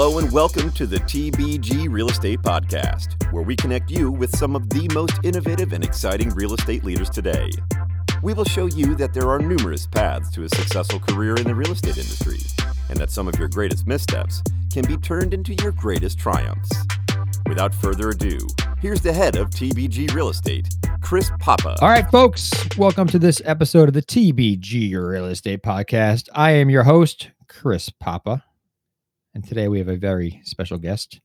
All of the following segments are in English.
Hello and welcome to the TBG Real Estate Podcast, where we connect you with some of the most innovative and exciting real estate leaders today. We will show you that there are numerous paths to a successful career in the real estate industry, and that some of your greatest missteps can be turned into your greatest triumphs. Without further ado, here's the head of TBG Real Estate, Chris Papa. All right, folks, welcome to this episode of the TBG Real Estate Podcast. I am your host, Chris Papa. And today we have a very special guest,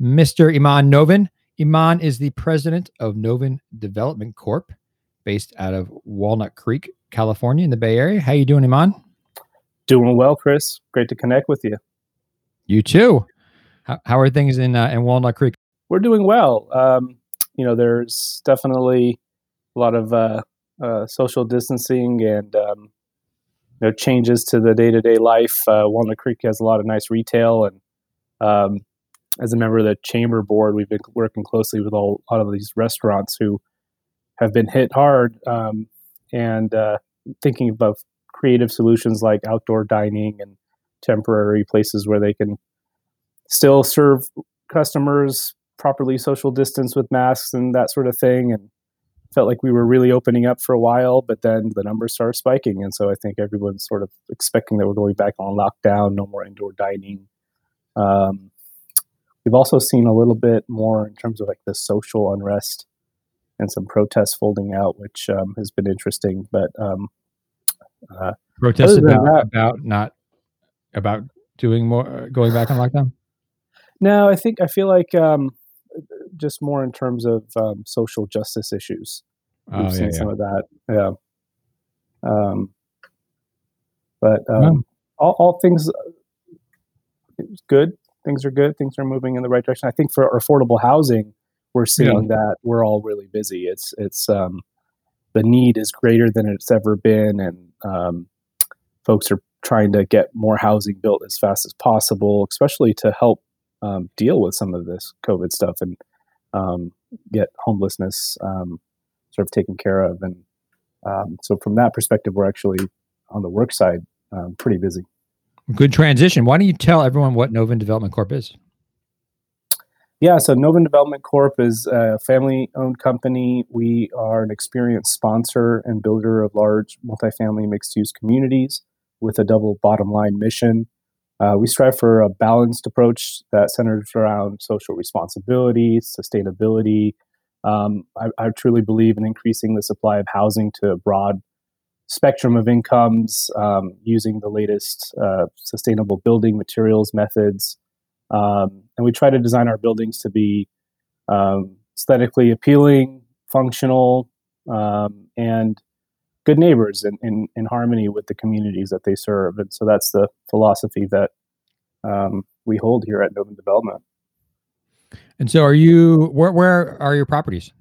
Mr. Iman Novin. Iman is the president of Novin Development Corp, based out of Walnut Creek, California, in the Bay Area. How you doing, Iman? Doing well, Chris. Great to connect with you. You too. How, how are things in uh, in Walnut Creek? We're doing well. Um, you know, there's definitely a lot of uh, uh, social distancing and um, know changes to the day to day life. Uh, Walnut Creek has a lot of nice retail, and um, as a member of the chamber board, we've been working closely with a lot of these restaurants who have been hit hard, um, and uh, thinking about creative solutions like outdoor dining and temporary places where they can still serve customers properly social distance with masks and that sort of thing and felt like we were really opening up for a while, but then the numbers started spiking. And so I think everyone's sort of expecting that we're going back on lockdown, no more indoor dining. Um, we've also seen a little bit more in terms of like the social unrest and some protests folding out, which um, has been interesting. But um, uh, protests about, that, about not about doing more, going back on lockdown. No, I think I feel like um, just more in terms of um, social justice issues. We've oh, seen yeah, some of that. Yeah. Um, but um, all, all things good. Things are good. Things are moving in the right direction. I think for affordable housing, we're seeing yeah. that we're all really busy. It's it's um, the need is greater than it's ever been, and um, folks are trying to get more housing built as fast as possible, especially to help um, deal with some of this COVID stuff and um, get homelessness um, sort of taken care of. And um, so, from that perspective, we're actually on the work side um, pretty busy. Good transition. Why don't you tell everyone what Novin Development Corp is? Yeah, so Novin Development Corp is a family owned company. We are an experienced sponsor and builder of large multifamily mixed use communities with a double bottom line mission uh, we strive for a balanced approach that centers around social responsibility, sustainability. Um, I, I, truly believe in increasing the supply of housing to a broad spectrum of incomes um, using the latest uh, sustainable building materials methods. Um, and we try to design our buildings to be um, aesthetically appealing, functional, um, and good neighbors in, in, in harmony with the communities that they serve. And so that's the philosophy that um, we hold here at Novin Development. And so, are you where? Where are your properties?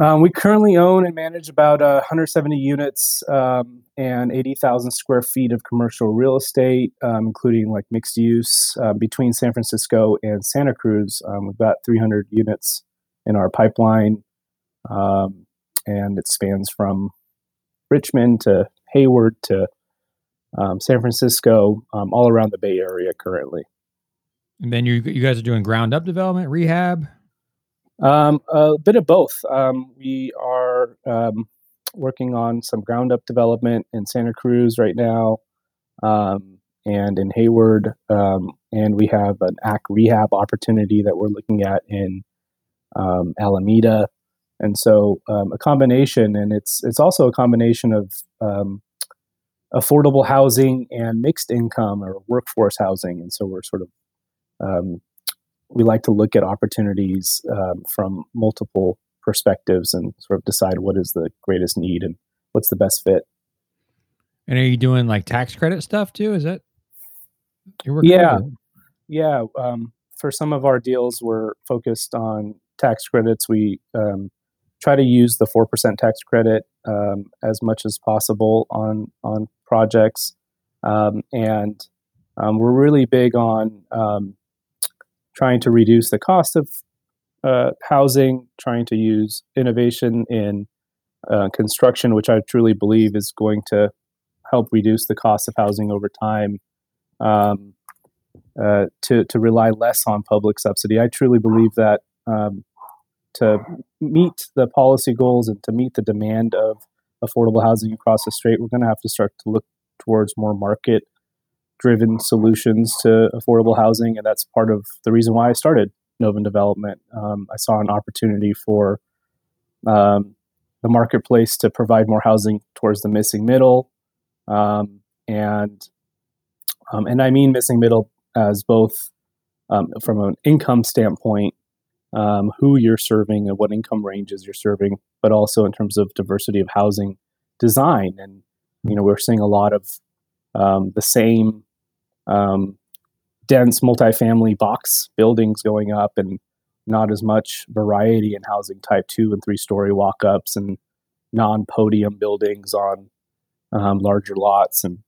Um, we currently own and manage about uh, 170 units um, and 80,000 square feet of commercial real estate, um, including like mixed use uh, between San Francisco and Santa Cruz. Um, we've got 300 units in our pipeline. Um, and it spans from Richmond to Hayward to um, San Francisco, um, all around the Bay Area currently. And then you you guys are doing ground up development, rehab. Um, a bit of both. Um, we are um, working on some ground up development in Santa Cruz right now, um, and in Hayward, and we have an ACK rehab opportunity that we're looking at in Alameda and so um, a combination, and it's it's also a combination of um, affordable housing and mixed income or workforce housing. And so we're sort of um, we like to look at opportunities um, from multiple perspectives and sort of decide what is the greatest need and what's the best fit. And are you doing like tax credit stuff too? Is that? Yeah, yeah. Um, for some of our deals, we're focused on tax credits. We um, try to use the 4% tax credit um, as much as possible on, on projects. Um, and um, we're really big on um, trying to reduce the cost of uh, housing, trying to use innovation in uh, construction, which I truly believe is going to help reduce the cost of housing over time. Um, uh, to to rely less on public subsidy. I truly believe that um, to meet the policy goals and to meet the demand of affordable housing across the state, we're going to have to start to look towards more market driven solutions to affordable housing. And that's part of the reason why I started Novin Development. Um, I saw an opportunity for um, the marketplace to provide more housing towards the missing middle. Um, and um, and I mean missing middle as both um, from an income standpoint, um, who you're serving and what income ranges you're serving, but also in terms of diversity of housing design. And you know, we're seeing a lot of um, the same um, dense multifamily box buildings going up, and not as much variety in housing type two and three story walk ups and non podium buildings on um, larger lots. And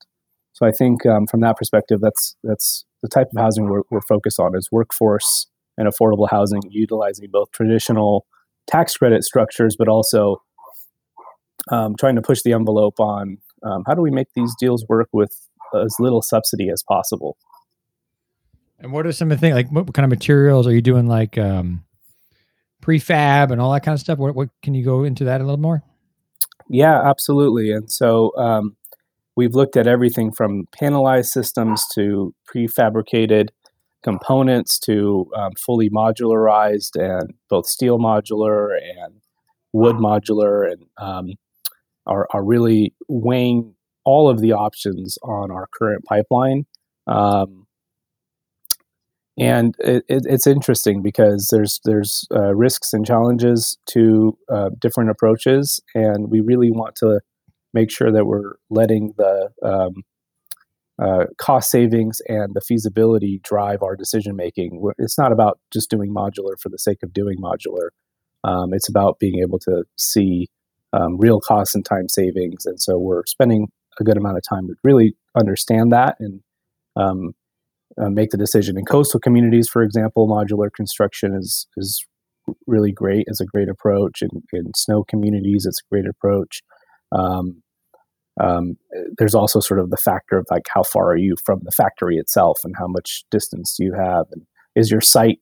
so I think um, from that perspective, that's that's the type of housing we're, we're focused on is workforce and affordable housing, utilizing both traditional tax credit structures, but also um, trying to push the envelope on um, how do we make these deals work with as little subsidy as possible. And what are some of the things like what kind of materials are you doing like um, prefab and all that kind of stuff? What, what can you go into that a little more? Yeah, absolutely. And so um, we've looked at everything from panelized systems to prefabricated components to um, fully modularized and both steel modular and wood modular and um, are, are really weighing all of the options on our current pipeline. Um, and it, it, it's interesting because there's there's uh, risks and challenges to uh, different approaches, and we really want to make sure that we're letting the um, uh, cost savings and the feasibility drive our decision making. It's not about just doing modular for the sake of doing modular. Um, it's about being able to see um, real costs and time savings, and so we're spending a good amount of time to really understand that and um, uh, make the decision. In coastal communities, for example, modular construction is is really great. It's a great approach. In, in snow communities, it's a great approach. Um, um, there's also sort of the factor of like how far are you from the factory itself and how much distance do you have? And is your site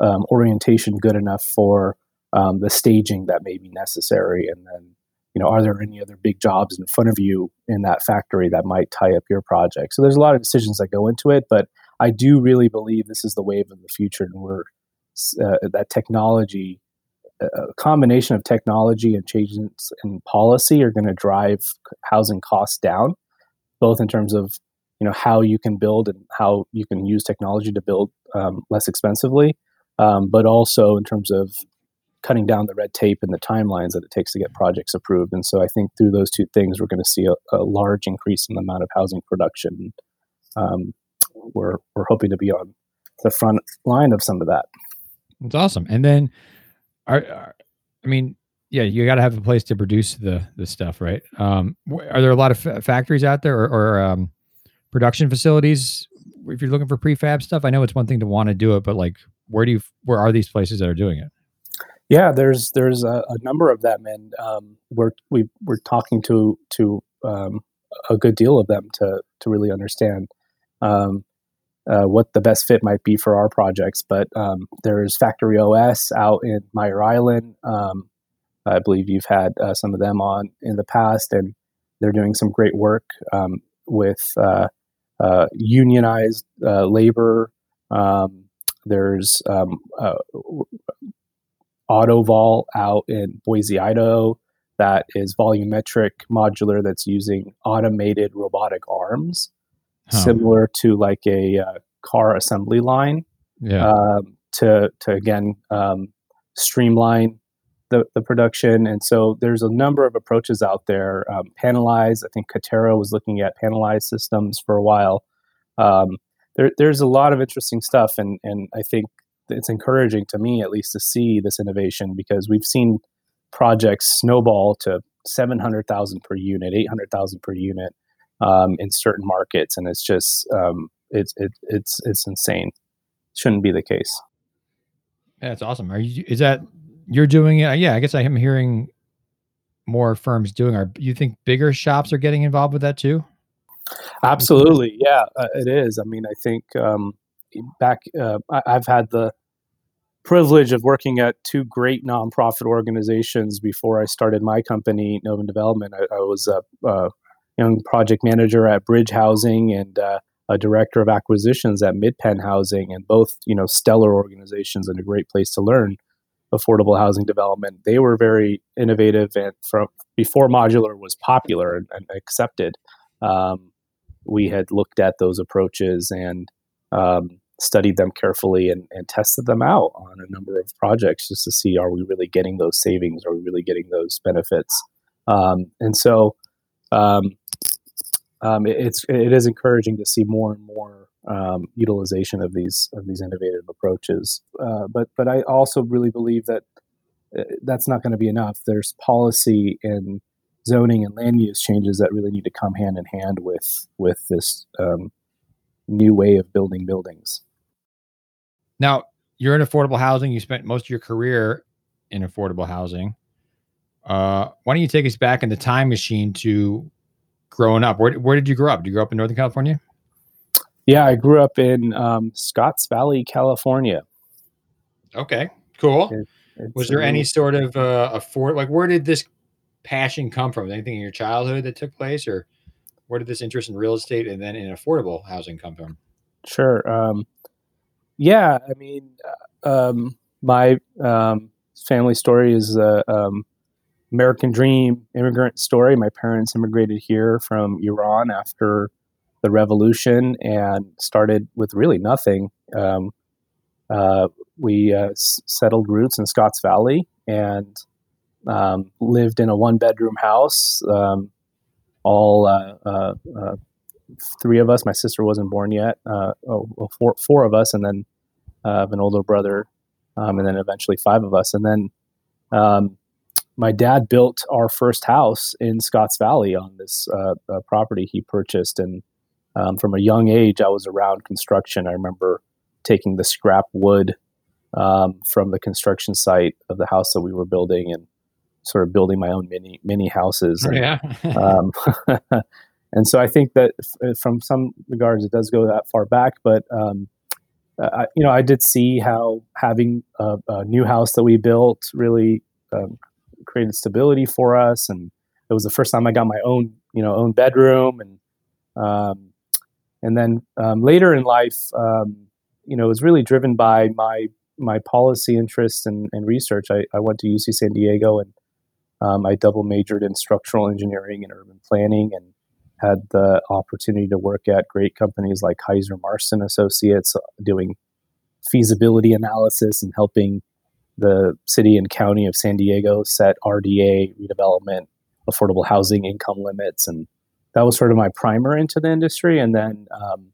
um, orientation good enough for um, the staging that may be necessary? And then you know are there any other big jobs in front of you in that factory that might tie up your project? So there's a lot of decisions that go into it but i do really believe this is the wave of the future and we're uh, that technology a combination of technology and changes in policy are going to drive housing costs down, both in terms of you know how you can build and how you can use technology to build um, less expensively, um, but also in terms of cutting down the red tape and the timelines that it takes to get projects approved. And so I think through those two things, we're going to see a, a large increase in the amount of housing production. Um, we're we're hoping to be on the front line of some of that. That's awesome. And then are, are I mean, yeah, you got to have a place to produce the the stuff, right? Um, are there a lot of f- factories out there or, or um, production facilities? If you're looking for prefab stuff, I know it's one thing to want to do it, but like, where do you where are these places that are doing it? Yeah, there's there's a, a number of them, and um, we're we, we're talking to to um, a good deal of them to to really understand. Um, uh, what the best fit might be for our projects. But um, there's Factory OS out in Mare Island. Um, I believe you've had uh, some of them on in the past, and they're doing some great work um, with uh, uh unionized uh, labor. Um, there's um, uh, Autovol out in Boise, Idaho. That is volumetric modular that's using automated robotic arms similar to like a uh, car assembly line. Yeah. Um, to to again um, streamline the, the production, and so there's a number of approaches out there. Um, panelized, I think Katerra was looking at panelized systems for a while. Um, there, there's a lot of interesting stuff, and and I think it's encouraging to me at least to see this innovation because we've seen projects snowball to 700,000 per unit, 800,000 per unit um, in certain markets, and it's just um, it's it, it's it's insane. Shouldn't be the case. That's awesome. Are you? Is that you're doing it? Yeah, I guess I am hearing more firms doing. Are you think bigger shops are getting involved with that too? Absolutely, yeah, uh, it is. I mean, I think um, back, uh, I, have had the privilege of working at two great nonprofit organizations before I started my company, Novin Development. I, I was a, a, young project manager at Bridge Housing and uh, a director of acquisitions at Midpen Housing, and both you know stellar organizations and a great place to learn affordable housing development. They were very innovative, and from before modular was popular and, and accepted, um, we had looked at those approaches and um, studied them carefully and, and, tested them out on a number of projects just to see are we really getting those savings? Are we really getting those benefits? Um, and so um, um, it, it's it is encouraging to see more and more um, utilization of these of these innovative approaches. Uh, but but I also really believe that uh, that's not going to be enough. There's policy and zoning and land use changes that really need to come hand in hand with with this um, new way of building buildings. Now you're in affordable housing. You spent most of your career in affordable housing. Uh, why don't you take us back in the time machine to growing up? Where, where did you grow up? Did you grow up in Northern California? Yeah, I grew up in um, Scotts Valley, California. Okay, cool. Was there any sort of uh, afford like where did this passion come from? Anything in your childhood that took place, or where did this interest in real estate and then in affordable housing come from? Sure. Um, yeah, I mean, uh, um, my um, family story is uh, um, American dream immigrant story. My parents immigrated here from Iran after the revolution and started with really nothing. Um, uh, we uh, s- settled roots in Scotts Valley and um, lived in a one bedroom house. Um, all uh, uh, uh, three of us, my sister wasn't born yet, uh, oh, well, four, four of us, and then an older brother, um, and then eventually five of us. And then um, my dad built our first house in Scotts Valley on this uh, uh, property he purchased. And um, from a young age, I was around construction. I remember taking the scrap wood um, from the construction site of the house that we were building and sort of building my own mini mini houses. And, yeah. um, and so I think that f- from some regards, it does go that far back. But um, I, you know, I did see how having a, a new house that we built really um, created stability for us. And it was the first time I got my own, you know, own bedroom. And um, and then um, later in life, um, you know, it was really driven by my my policy interests and, and research. I, I went to UC San Diego and um, I double majored in structural engineering and urban planning and had the opportunity to work at great companies like Keyser Marston Associates uh, doing feasibility analysis and helping the city and county of San Diego set RDA, redevelopment, affordable housing income limits. And that was sort of my primer into the industry. And then um,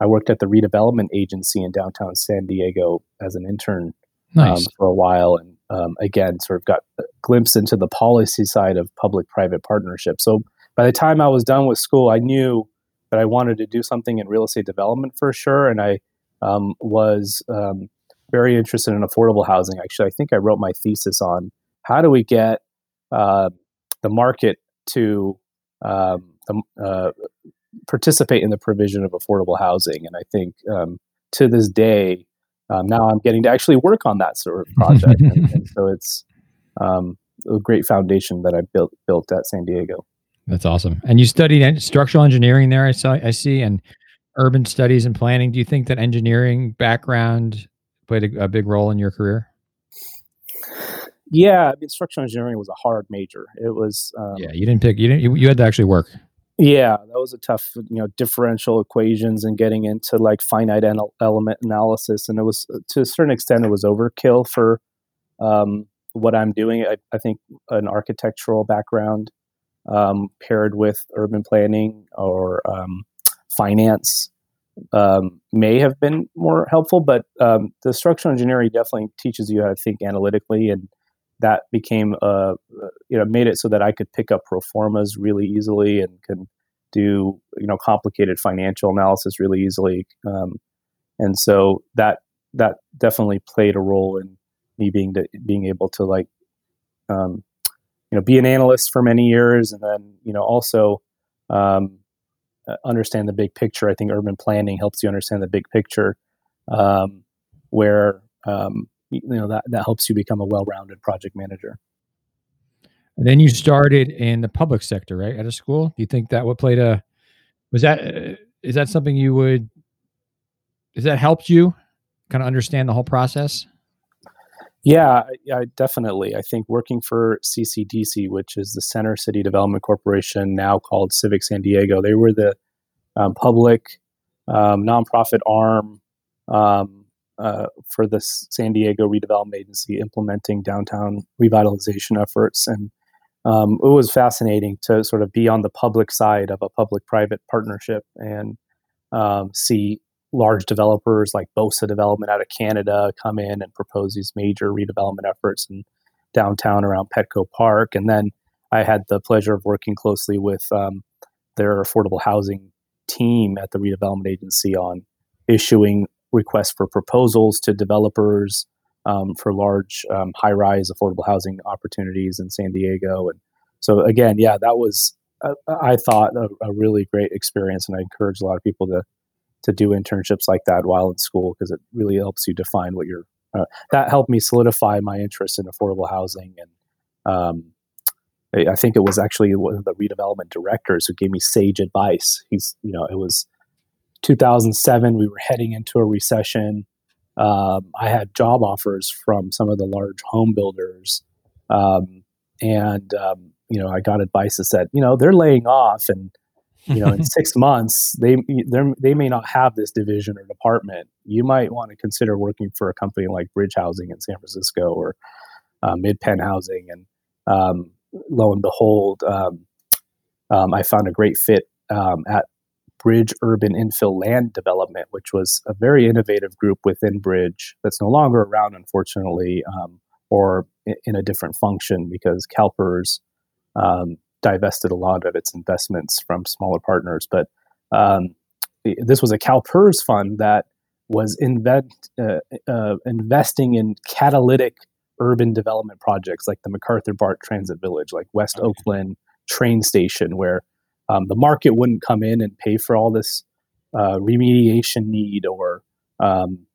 I worked at the redevelopment agency in downtown San Diego as an intern um, nice. um, for a while. And um, again, sort of got a glimpse into the policy side of public private partnership. So by the time I was done with school, I knew that I wanted to do something in real estate development for sure. And I um, was um, very interested in affordable housing. Actually, I think I wrote my thesis on how do we get uh, the market to um, uh, participate in the provision of affordable housing. And I think um, to this day, um, now I'm getting to actually work on that sort of project. and, and, so it's um, a great foundation that I built built at San Diego. That's awesome. And you studied structural engineering there. I saw. I see, and urban studies and planning. Do you think that engineering background played a, a big role in your career? Yeah, I mean, structural engineering was a hard major. It was. Um, yeah, you didn't pick. You didn't. You, you, had to actually work. Yeah, that was a tough, you know, differential equations and getting into like finite element analysis, and it was to a certain extent it was overkill for um, what I'm doing. I, I, think an architectural background um, paired with urban planning or um, finance um, may have been more helpful, but um, the structural engineering definitely teaches you how to think analytically, and that became uh, you know made it so that I could pick up pro formas really easily and can do you know complicated financial analysis really easily, um, and so that that definitely played a role in me being to, being able to like um, you know be an analyst for many years, and then you know also um, uh, understand the big picture. I think urban planning helps you understand the big picture, um, where um, you know that that helps you become a well-rounded project manager. And then you started in the public sector, right, at a school. Do you think that would played a was that uh, is that something you would is that helped you kind of understand the whole process? Yeah, I, definitely. I think working for CCDC, which is the Center City Development Corporation, now called Civic San Diego, they were the um, public um, nonprofit arm um, uh, for the San Diego Redevelopment Agency implementing downtown revitalization efforts. And um, it was fascinating to sort of be on the public side of a public private partnership and um, see large developers like Bosa Development out of Canada come in and propose these major redevelopment efforts in downtown around Petco Park. And then I had the pleasure of working closely with um, their affordable housing team at the redevelopment agency on issuing requests for proposals to developers um, for large um, high rise affordable housing opportunities in San Diego. And so, again, yeah, that was, uh, I thought, a, a really great experience. And I encourage a lot of people to to do internships like that while in school because it really helps you define what you're. Uh, that helped me solidify my interest in affordable housing, and um, I think it was actually one of the redevelopment directors who gave me sage advice. He's, you know, it was 2007. We were heading into a recession. Um, I had job offers from some of the large home builders, um, and um, you know, I got advice that said, you know, they're laying off, and you know in six months they they may not have this division or department. You might want to consider working for a company like bridge housing in san francisco or uh, MidPen housing. And um, lo and behold um, um, i found a great fit um, at bridge urban infill land development which was a very innovative group within bridge that's no longer around unfortunately um, or in a different function because calpers um, divested a lot of its investments from smaller partners. But um, this was a CalPERS fund that was invent, uh, uh, investing in catalytic urban development projects like the MacArthur BART Transit Village, like West okay. Oakland train station, where um, the market wouldn't come in and pay for all this uh, remediation need or um,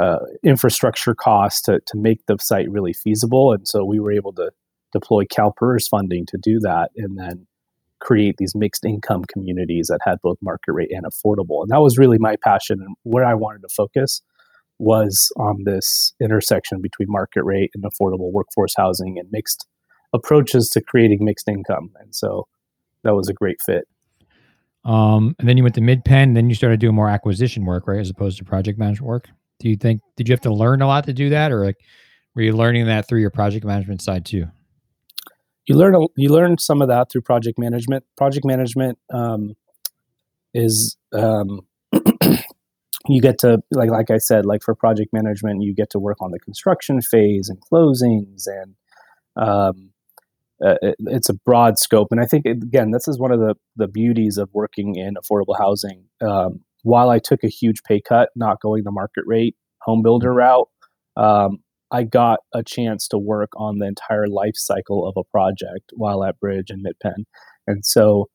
uh, infrastructure costs to, to make the site really feasible. And so we were able to deploy CalPERS funding to do that, and then create these mixed income communities that had both market rate and affordable. And that was really my passion and where I wanted to focus was on this intersection between market rate and affordable workforce housing and mixed approaches to creating mixed income. And so that was a great fit. Um, and then you went to MidPen, then you started doing more acquisition work, right, as opposed to project management work. Do you think did you have to learn a lot to do that, or like were you learning that through your project management side too? You learn you learn some of that through project management. Project management um, is um, you get to like like I said, like for project management, you get to work on the construction phase and closings, and um, uh, it, it's a broad scope. And I think again, this is one of the the beauties of working in affordable housing. Um, while I took a huge pay cut, not going the market rate home builder route, um, I got a chance to work on the entire life cycle of a project while at Bridge and MidPen. And so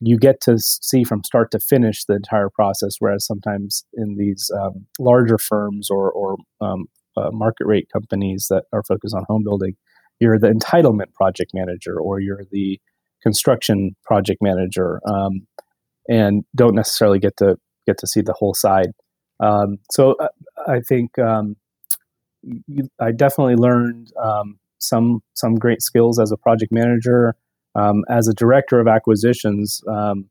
you get to see from start to finish the entire process, whereas sometimes in these um, larger firms or, or um, uh, market rate companies that are focused on home building, you're the entitlement project manager or you're the construction project manager um, and don't necessarily get to get to see the whole side. Um, so uh, I think um, I definitely learned um, some some great skills as a project manager, um, as a director of acquisitions. Um,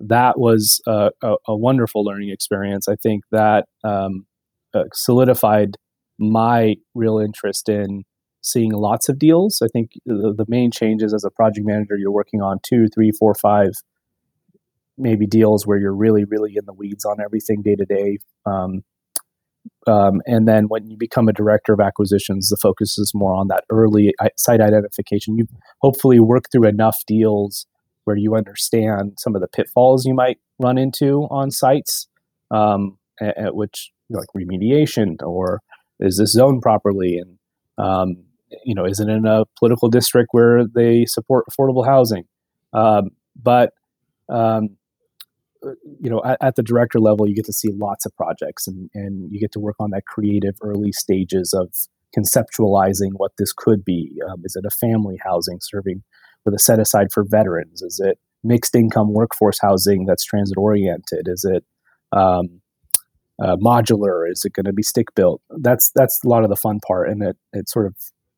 that was a, a, a, wonderful learning experience. I think that um, uh, solidified my real interest in seeing lots of deals. I think the, the main changes as a project manager, you're working on two, three, four, five maybe deals where you're really, really in the weeds on everything day to day. Um, and then when you become a director of acquisitions, the focus is more on that early site identification. You hopefully work through enough deals where you understand some of the pitfalls you might run into on sites, um, at, at, which like remediation or is this zoned properly and um, you know is it in a political district where they support affordable housing? Um, but um, you know, at, at, the director level, you get to see lots of projects and, and you get to work on that creative early stages of conceptualizing what this could be. Um, is it a family housing serving with a set aside for veterans? Is it mixed income workforce housing that's transit oriented? Is it um, uh, modular? Is it going to be stick built? That's that's a lot of the fun part, and it it sort of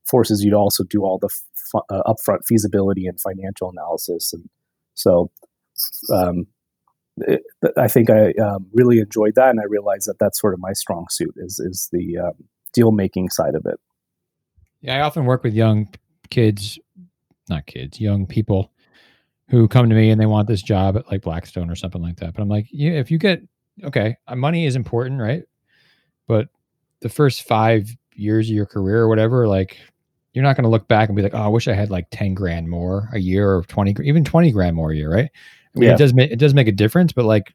forces you to also do all the uh, upfront feasibility and financial analysis. And so, um, it, I think I um, really enjoyed that, and I realized that that's sort of my strong suit is is the um, deal making side of it. Yeah, I often work with young kids, not kids, young people who come to me and they want this job at like Blackstone or something like that. But I'm like, yeah, if you get okay, uh, money is important, right? But the first five years of your career or whatever, like you're not going to look back and be like, oh, I wish I had like 10 grand more a year or 20, even 20 grand more a year, right? Yeah. it does make, it does make a difference, but like,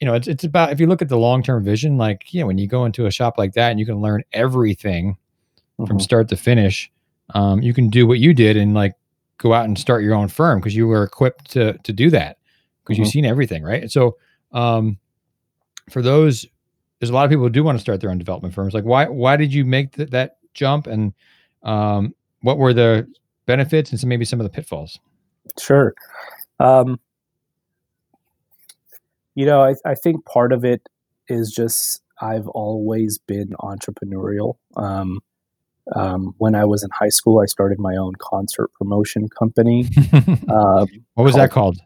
you know, it's, it's about, if you look at the long-term vision, like, yeah, when you go into a shop like that and you can learn everything mm-hmm. from start to finish, um, you can do what you did and like go out and start your own firm because you were equipped to, to do that because mm-hmm. you've seen everything. Right. And so, um, for those, there's a lot of people who do want to start their own development firms. Like, why, why did you make th- that jump and, um, what were the benefits and some maybe some of the pitfalls? Sure. Um, you know, I, I think part of it is just I've always been entrepreneurial. Um, um, when I was in high school, I started my own concert promotion company. um, what was called, that called?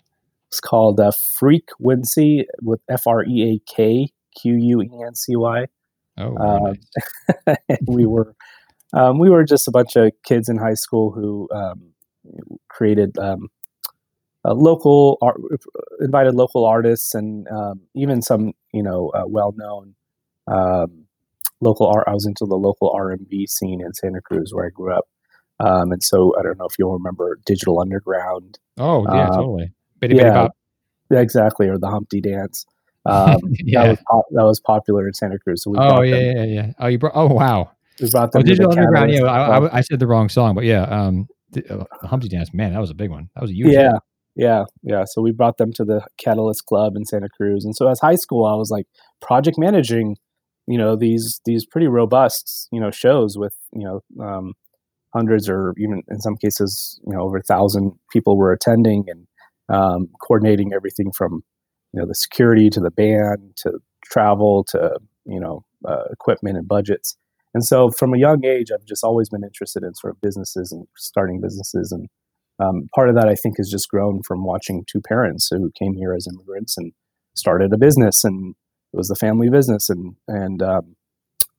It's called uh, Freak Quency with F R E A K Q U E N C Y. Oh, um, nice. we were um, we were just a bunch of kids in high school who um, created um, local art, invited local artists and um, even some you know uh, well known um, local art. I was into the local R and B scene in Santa Cruz where I grew up, um, and so I don't know if you'll remember Digital Underground. Oh yeah, totally. Bitty, yeah, bitty exactly, or the Humpty Dance. Um, yeah. that was pop- that was popular in Santa Cruz. So we oh yeah, yeah, yeah. Oh, you brought. Oh wow. We brought them. Oh, Digital Underground. Yeah, I, I, I, said the wrong song, but yeah, um, the, uh, Humpty Dance. Man, that was a big one. That was a huge. Yeah, one. Yeah, yeah. So we brought them to the Catalyst Club in Santa Cruz, and so as high school, I was like project managing, you know, these these pretty robust, you know, shows with you know um, hundreds or even in some cases, you know, over a thousand people were attending and um, coordinating everything from you know the security to the band to travel to you know uh, equipment and budgets and so from a young age, I've just always been interested in sort of businesses and starting businesses. And um, part of that, I think, has just grown from watching two parents who came here as immigrants and started a business, and it was the family business, and and um,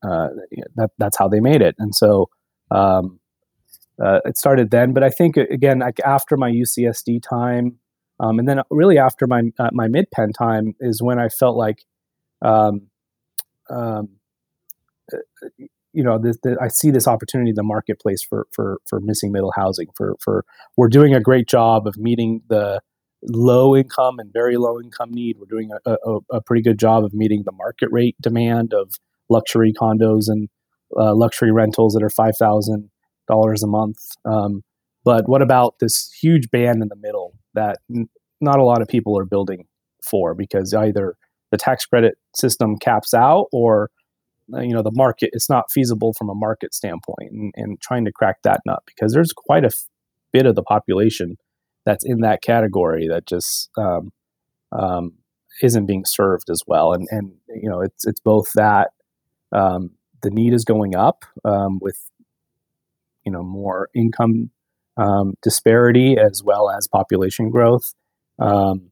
uh, that that's how they made it. And so um, uh, it started then. But I think again, like after my UCSD time, um, and then really after my uh, my MidPen time, is when I felt like um, um, you know, this, this, I see this opportunity in the marketplace for for for missing middle housing. For for we're doing a great job of meeting the low income and very low income need. We're doing a, a, a pretty good job of meeting the market rate demand of luxury condos and uh, luxury rentals that are five thousand dollars a month. Um, but what about this huge band in the middle that n- not a lot of people are building for because either the tax credit system caps out or you know the market it's not feasible from a market standpoint and, and trying to crack that nut because there's quite a f- bit of the population that's in that category that just um, um, isn't being served as well. And and you know it's it's both that um, the need is going up um, with you know more income um, disparity as well as population growth. Um,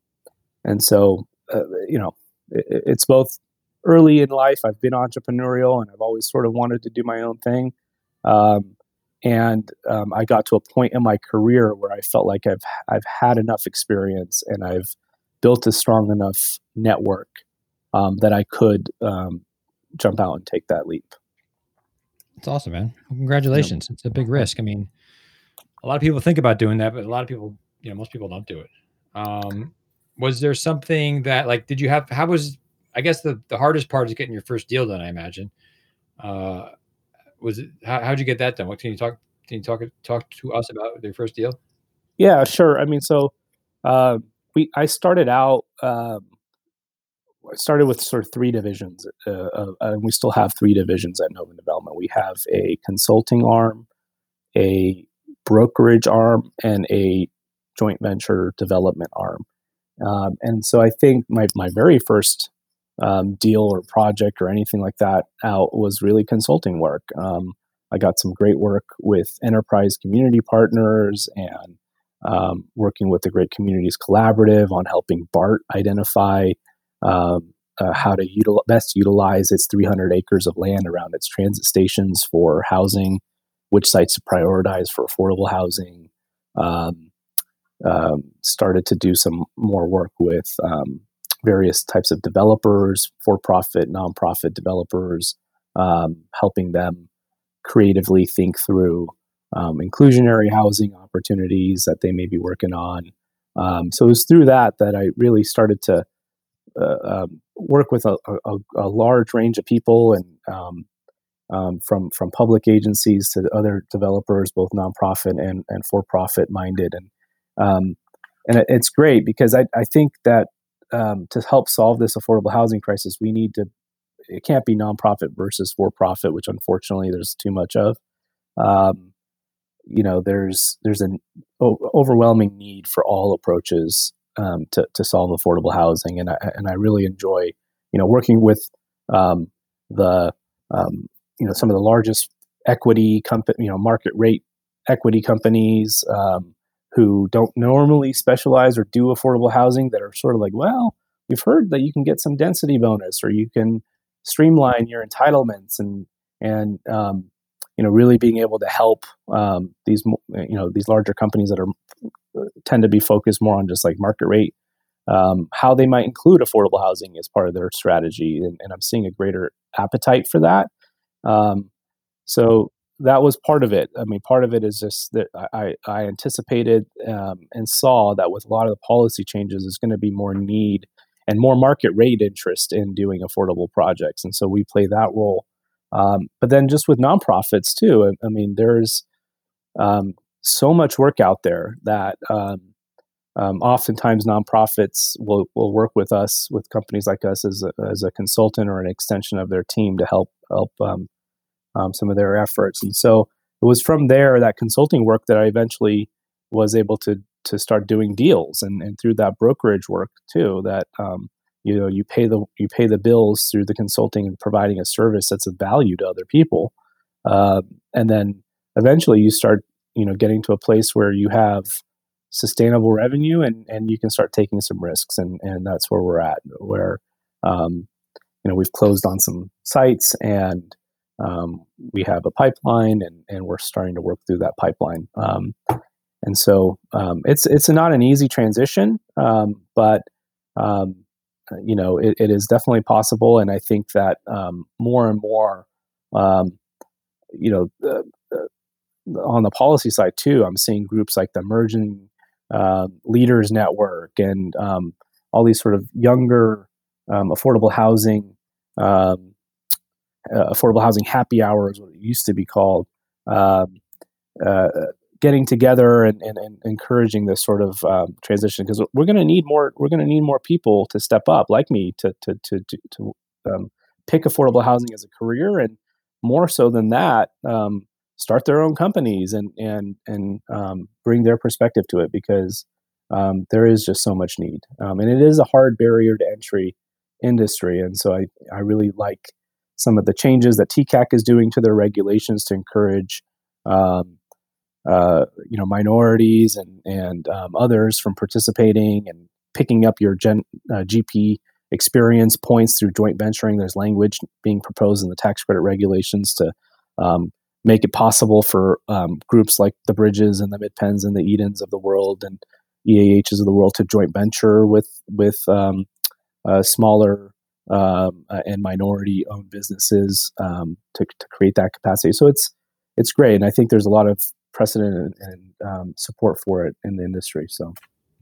and so uh, you know it, it's both early in life, I've been entrepreneurial and I've always sort of wanted to do my own thing. Um, and um, I got to a point in my career where I felt like I've I've had enough experience and I've built a strong enough network um, that I could um, jump out and take that leap. It's awesome, man. Well, congratulations. It's a big risk. I mean, a lot of people think about doing that, but a lot of people, you know, most people don't do it. Um, was there something that like did you have how was I guess the, the hardest part is getting your first deal done. I imagine. Uh, was it how how'd you get that done? What can you talk? Can you talk talk to us about your first deal? Yeah, sure. I mean, so uh, we I started out um, started with sort of three divisions, uh, and we still have three divisions at Novin Development. We have a consulting arm, a brokerage arm, and a joint venture development arm. Um, and so I think my my very first um, deal or project or anything like that out was really consulting work. Um, I got some great work with enterprise community partners and um, working with the Great Communities Collaborative on helping BART identify um, uh, how to util- best utilize its 300 acres of land around its transit stations for housing, which sites to prioritize for affordable housing. Um, um started to do some more work with various types of developers, for profit, nonprofit developers, um, helping them creatively think through um, inclusionary housing opportunities that they may be working on. Um, so it was through that that I really started to uh, um, work with a, a, a, large range of people and um, um, from from public agencies to other developers, both nonprofit and, and for profit minded, and and it's great because I, I think that to help solve this affordable housing crisis, we need to it can't be nonprofit versus for profit, which unfortunately there's too much of. Um, you know, there's there's an o- overwhelming need for all approaches um, to to solve affordable housing, and I and I really enjoy you know working with um, the um, you know some of the largest equity company you know market rate equity companies um, who don't normally specialize or do affordable housing that are sort of like well we've heard that you can get some density bonus or you can streamline your entitlements and and um, you know really being able to help um, these you know these larger companies that are uh, tend to be focused more on just like market rate. Um, how they might include affordable housing as part of their strategy and, and i'm seeing a greater appetite for that. Um, so that was part of it i mean part of it is just that i, I anticipated um, and saw that with a lot of the policy changes there's going to be more need and more market rate interest in doing affordable projects. And so we play that role. Um, but then just with nonprofits too, I, I mean, there's um, so much work out there that um, um, oftentimes nonprofits will, will work with us, with companies like us as a, as a consultant or an extension of their team to help help um, some of their efforts. And so it was from there that consulting work that I eventually was able to to start doing deals and, and through that brokerage work too that um, you know you pay the you pay the bills through the consulting and providing a service that's of value to other people uh, and then eventually you start you know getting to a place where you have sustainable revenue and and you can start taking some risks and and that's where we're at where um, you know we've closed on some sites and um, we have a pipeline and and we're starting to work through that pipeline um, and so um, it's it's not an easy transition, um, but um, you know it, it is definitely possible. And I think that um, more and more, um, you know, uh, uh, on the policy side too, I'm seeing groups like the Emerging uh, Leaders Network and um, all these sort of younger affordable housing. Uh, affordable housing happy hours, what it used to be called, uh, getting together and, and, and encouraging this sort of um, transition because we're going to need more we're going to need more people to step up like me to to to to, to um, pick affordable housing as a career and more so than that um, start their own companies and and and um, bring their perspective to it because um, there is just so much need um, and it is a hard barrier to entry industry and so I I really like some of the changes that TCAC is doing to their regulations to encourage um, uh, you know minorities and and um, others from participating and picking up your gen, uh, GP experience points through joint venturing. There's language being proposed in the tax credit regulations to um, make it possible for um, groups like the Bridges and the Midpens and the Edens of the world and EAHs of the world to joint venture with with um, uh, smaller um, uh, and minority owned businesses um, to, to create that capacity. So it's it's great, and I think there's a lot of precedent and, and um, support for it in the industry. So,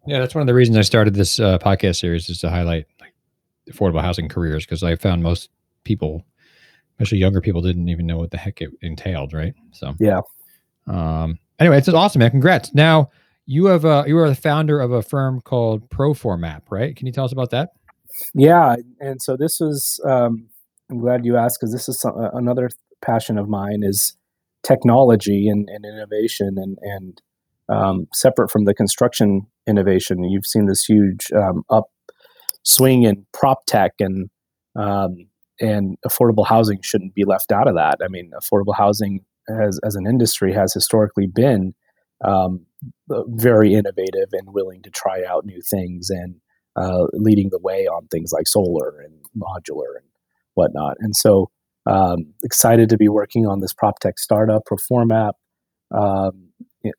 yeah, that's one of the reasons I started this uh, podcast series is to highlight like affordable housing careers because I found most people, especially younger people, didn't even know what the heck it entailed. Right. So, yeah. Um. Anyway, it's awesome, man. Congrats. Now you have uh, you are the founder of a firm called Proformap, right? Can you tell us about that? Yeah, and so this was. Um, I'm glad you asked because this is some, uh, another passion of mine is technology and, and innovation and and um, separate from the construction innovation. You've seen this huge um, upswing in prop tech and um, and affordable housing shouldn't be left out of that. I mean, affordable housing as as an industry has historically been um, very innovative and willing to try out new things and uh, leading the way on things like solar and modular and whatnot. And so, um, excited to be working on this prop tech startup. Proformap um,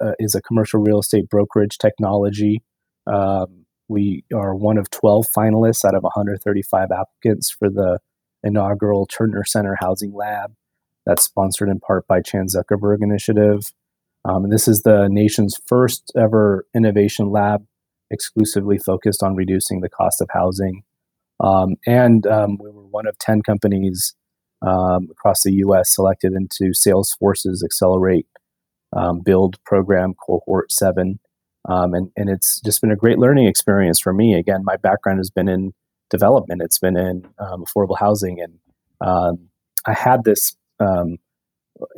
uh, is a commercial real estate brokerage technology. Um, we are one of 12 finalists out of 135 applicants for the inaugural Terner Center Housing Lab. That's sponsored in part by Chan Zuckerberg Initiative. Um, and this is the nation's first ever innovation lab exclusively focused on reducing the cost of housing. Um, and um, we were one of 10 companies um, across the US selected into Salesforce's Accelerate um, Build program, cohort seven. Um, and, and it's just been a great learning experience for me. Again, my background has been in development, it's been in affordable housing. And I had this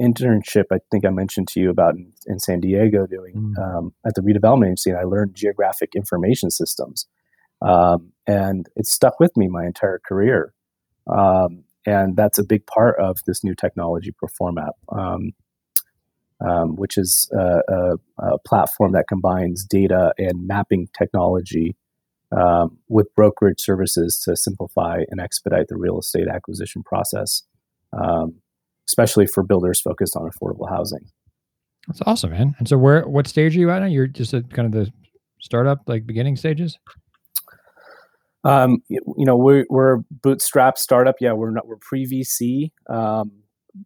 internship I think I mentioned to you about in, in San Diego doing mm. um, at the redevelopment agency, and I learned geographic information systems, um, and it stuck with me my entire career. Um, and that's a big part of this new technology Proformap, um, um, which is a, a, a, platform that combines data and mapping technology um, with brokerage services to simplify and expedite the real estate acquisition process. Um, especially for builders focused on affordable housing. That's awesome, man. And so, where what stage are you at now? You're just at kind of the startup, like beginning stages. Um, you know, we're we're a bootstrap startup. Yeah, we're not we're pre VC, um,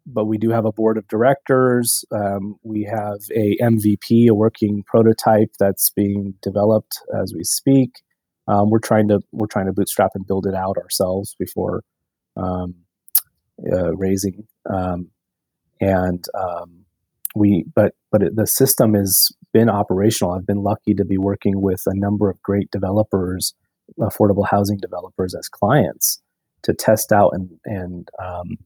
but we do have a board of directors. Um, we have a MVP, a working prototype that's being developed as we speak. Um, we're trying to we're trying to bootstrap and build it out ourselves before um, uh, raising, um, and um, we but but it, the system has been operational. I've been lucky to be working with a number of great developers, affordable housing developers, as clients to test out and and um,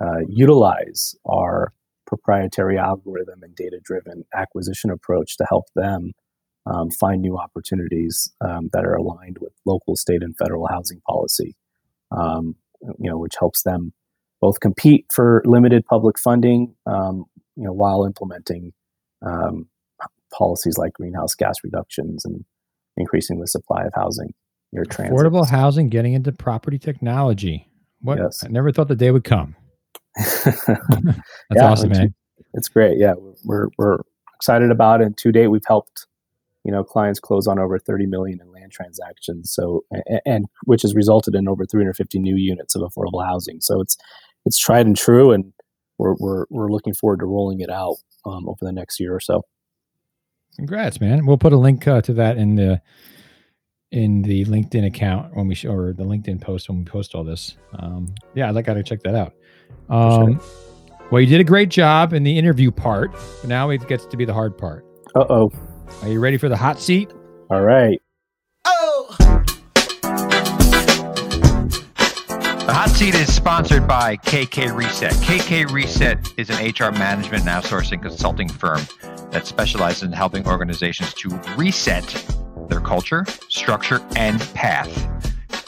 uh, utilize our proprietary algorithm and data driven acquisition approach to help them um, find new opportunities um, that are aligned with local, state, and federal housing policy. Um, you know, which helps them both compete for limited public funding, um, you know, while implementing um, policies like greenhouse gas reductions and increasing the supply of housing near transit. Affordable housing getting into property technology. What? Yes. I never thought the day would come. That's yeah, awesome, man. It's great. Yeah, we're we're excited about it. And to date, we've helped you know clients close on over 30 million in land transactions. So and, and which has resulted in over 350 new units of affordable housing. So it's it's tried and true, and we're we're we're looking forward to rolling it out um, over the next year or so. Congrats, man! We'll put a link uh, to that in the in the LinkedIn account when we show, or the LinkedIn post when we post all this. Um, yeah, I'd got to check that out. Um, sure. Well, you did a great job in the interview part, now it gets to be the hard part. Uh oh. Are you ready for the hot seat? All right. Hot seat is sponsored by KK Reset. KK Reset is an HR management and outsourcing consulting firm that specializes in helping organizations to reset their culture, structure, and path.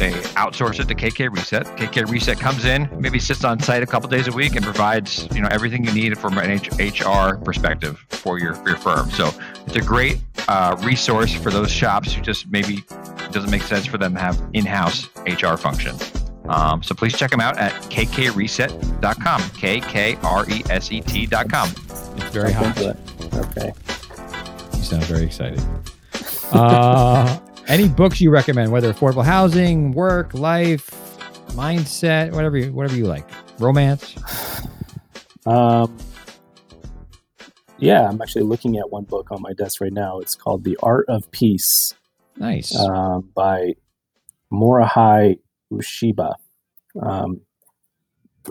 they outsource it to KK Reset. KK Reset comes in, maybe sits on site a couple days a week, and provides you know everything you need from an HR perspective for your your firm. So it's a great uh, resource for those shops who just maybe it doesn't make sense for them to have in-house HR function. Um, so please check them out at kkreset.com. K K R E S E T.com. It's very hot. Okay. You sound very excited. Uh, any books you recommend, whether affordable housing, work, life, mindset, whatever you, whatever you like, romance. Um, yeah, I'm actually looking at one book on my desk right now. It's called The Art of Peace Nice. um, by Morihei Ueshiba. Um,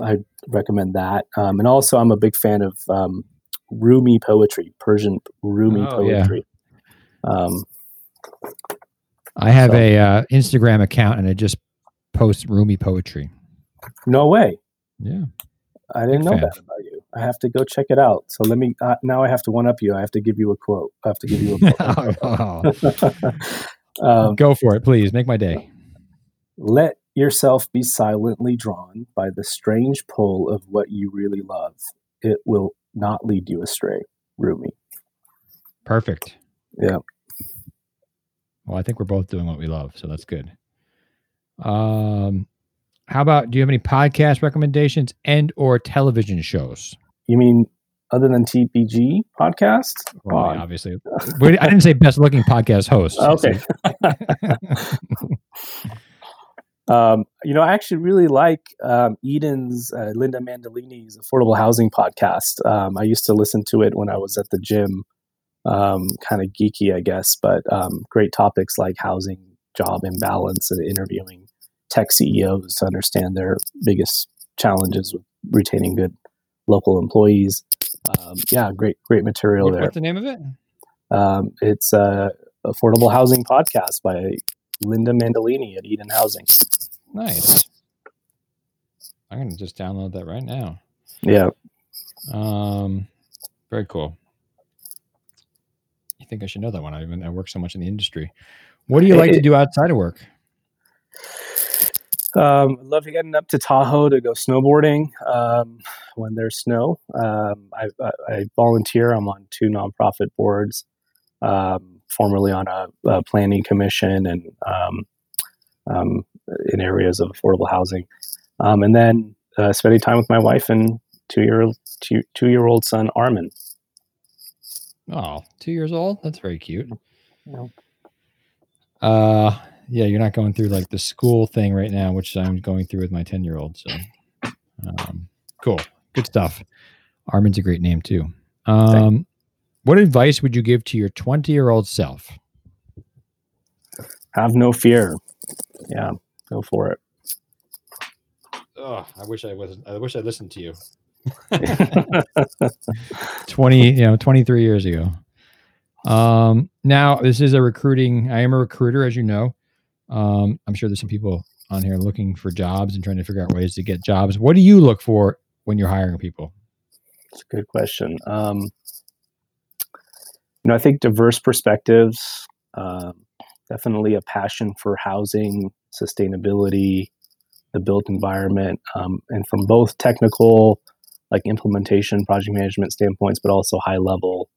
I recommend that. Um, and also, I'm a big fan of um, Rumi poetry, Persian Rumi Oh, yeah. poetry. Um, I have so- a uh, Instagram account and it just posts Rumi poetry. no way. Yeah. I didn't Big know fan. that about you. I have to go check it out. So let me, uh, now I have to one up you. I have to give you a quote. I have to give you a quote. um, Go for it, please. Make my day. Let yourself be silently drawn by the strange pull of what you really love. It will not lead you astray. Rumi. Perfect. Yeah. Well, I think we're both doing what we love, so that's good. Um, how about do you have any podcast recommendations and or television shows? You mean other than TBG podcast? On. obviously, I didn't say best looking podcast host. Okay. um, you know, I actually really like um, Eden's uh, Linda Mandolini's affordable housing podcast. Um, I used to listen to it when I was at the gym. Um, kind of geeky, I guess, but um, great topics like housing, job imbalance, and interviewing tech CEOs to understand their biggest challenges with retaining good local employees. Um, yeah, great, great material What- there. what's the name of it? Um, it's a affordable housing podcast by Linda Mandolini at Eden Housing. Nice. I'm gonna just download that right now. Yeah. Um, very cool. Think I should know that one? I mean, I work so much in the industry. What do you like to do outside of work? Um, I love getting up to Tahoe to go snowboarding um, when there's snow. Um, I, I, I volunteer. I'm on two nonprofit boards, um, formerly on a, a planning commission and um, um, in areas of affordable housing. Um, and then uh, spending time with my wife and two year two, two year old son Armin. Oh, two years old. That's very cute. Yeah. Uh, yeah, you're not going through like the school thing right now, which I'm going through with my 10 year old. So, um, cool. Good stuff. Armin's a great name too. Um, what advice would you give to your 20 year old self? Have no fear. Yeah, go for it. Oh, I wish I was. I wish I listened to you. 20, you know, 23 years ago. Um, now this is a recruiting. I am a recruiter, as you know. Um, I'm sure there's some people on here looking for jobs and trying to figure out ways to get jobs. What do you look for when you're hiring people? It's a good question. Um, you know, I think diverse perspectives, um, definitely a passion for housing, sustainability, the built environment, um, and from both technical, like implementation, project management standpoints, but also high level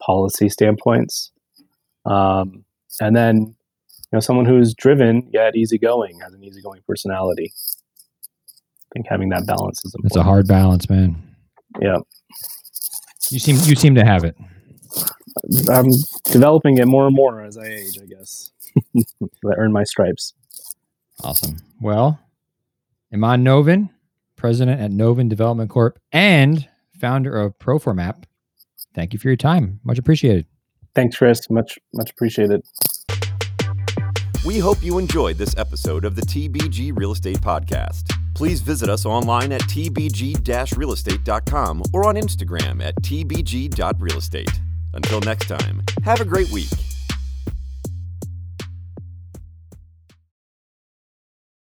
policy standpoints. Um, and then, you know, someone who's driven yet easygoing, has an easygoing personality. I think having that balance is important. It's a hard balance, man. Yeah. You seem you seem to have it. I'm developing it more and more as I age, I guess. I earn my stripes. Awesome. Well, Iman Novin, president at Novin Development Corp and founder of Proformap. Thank you for your time. Much appreciated. Thanks, Chris. Much, much appreciated. We hope you enjoyed this episode of the TBG Real Estate Podcast. Please visit us online at tbg-realestate.com or on Instagram at tbg.realestate. Until next time, have a great week.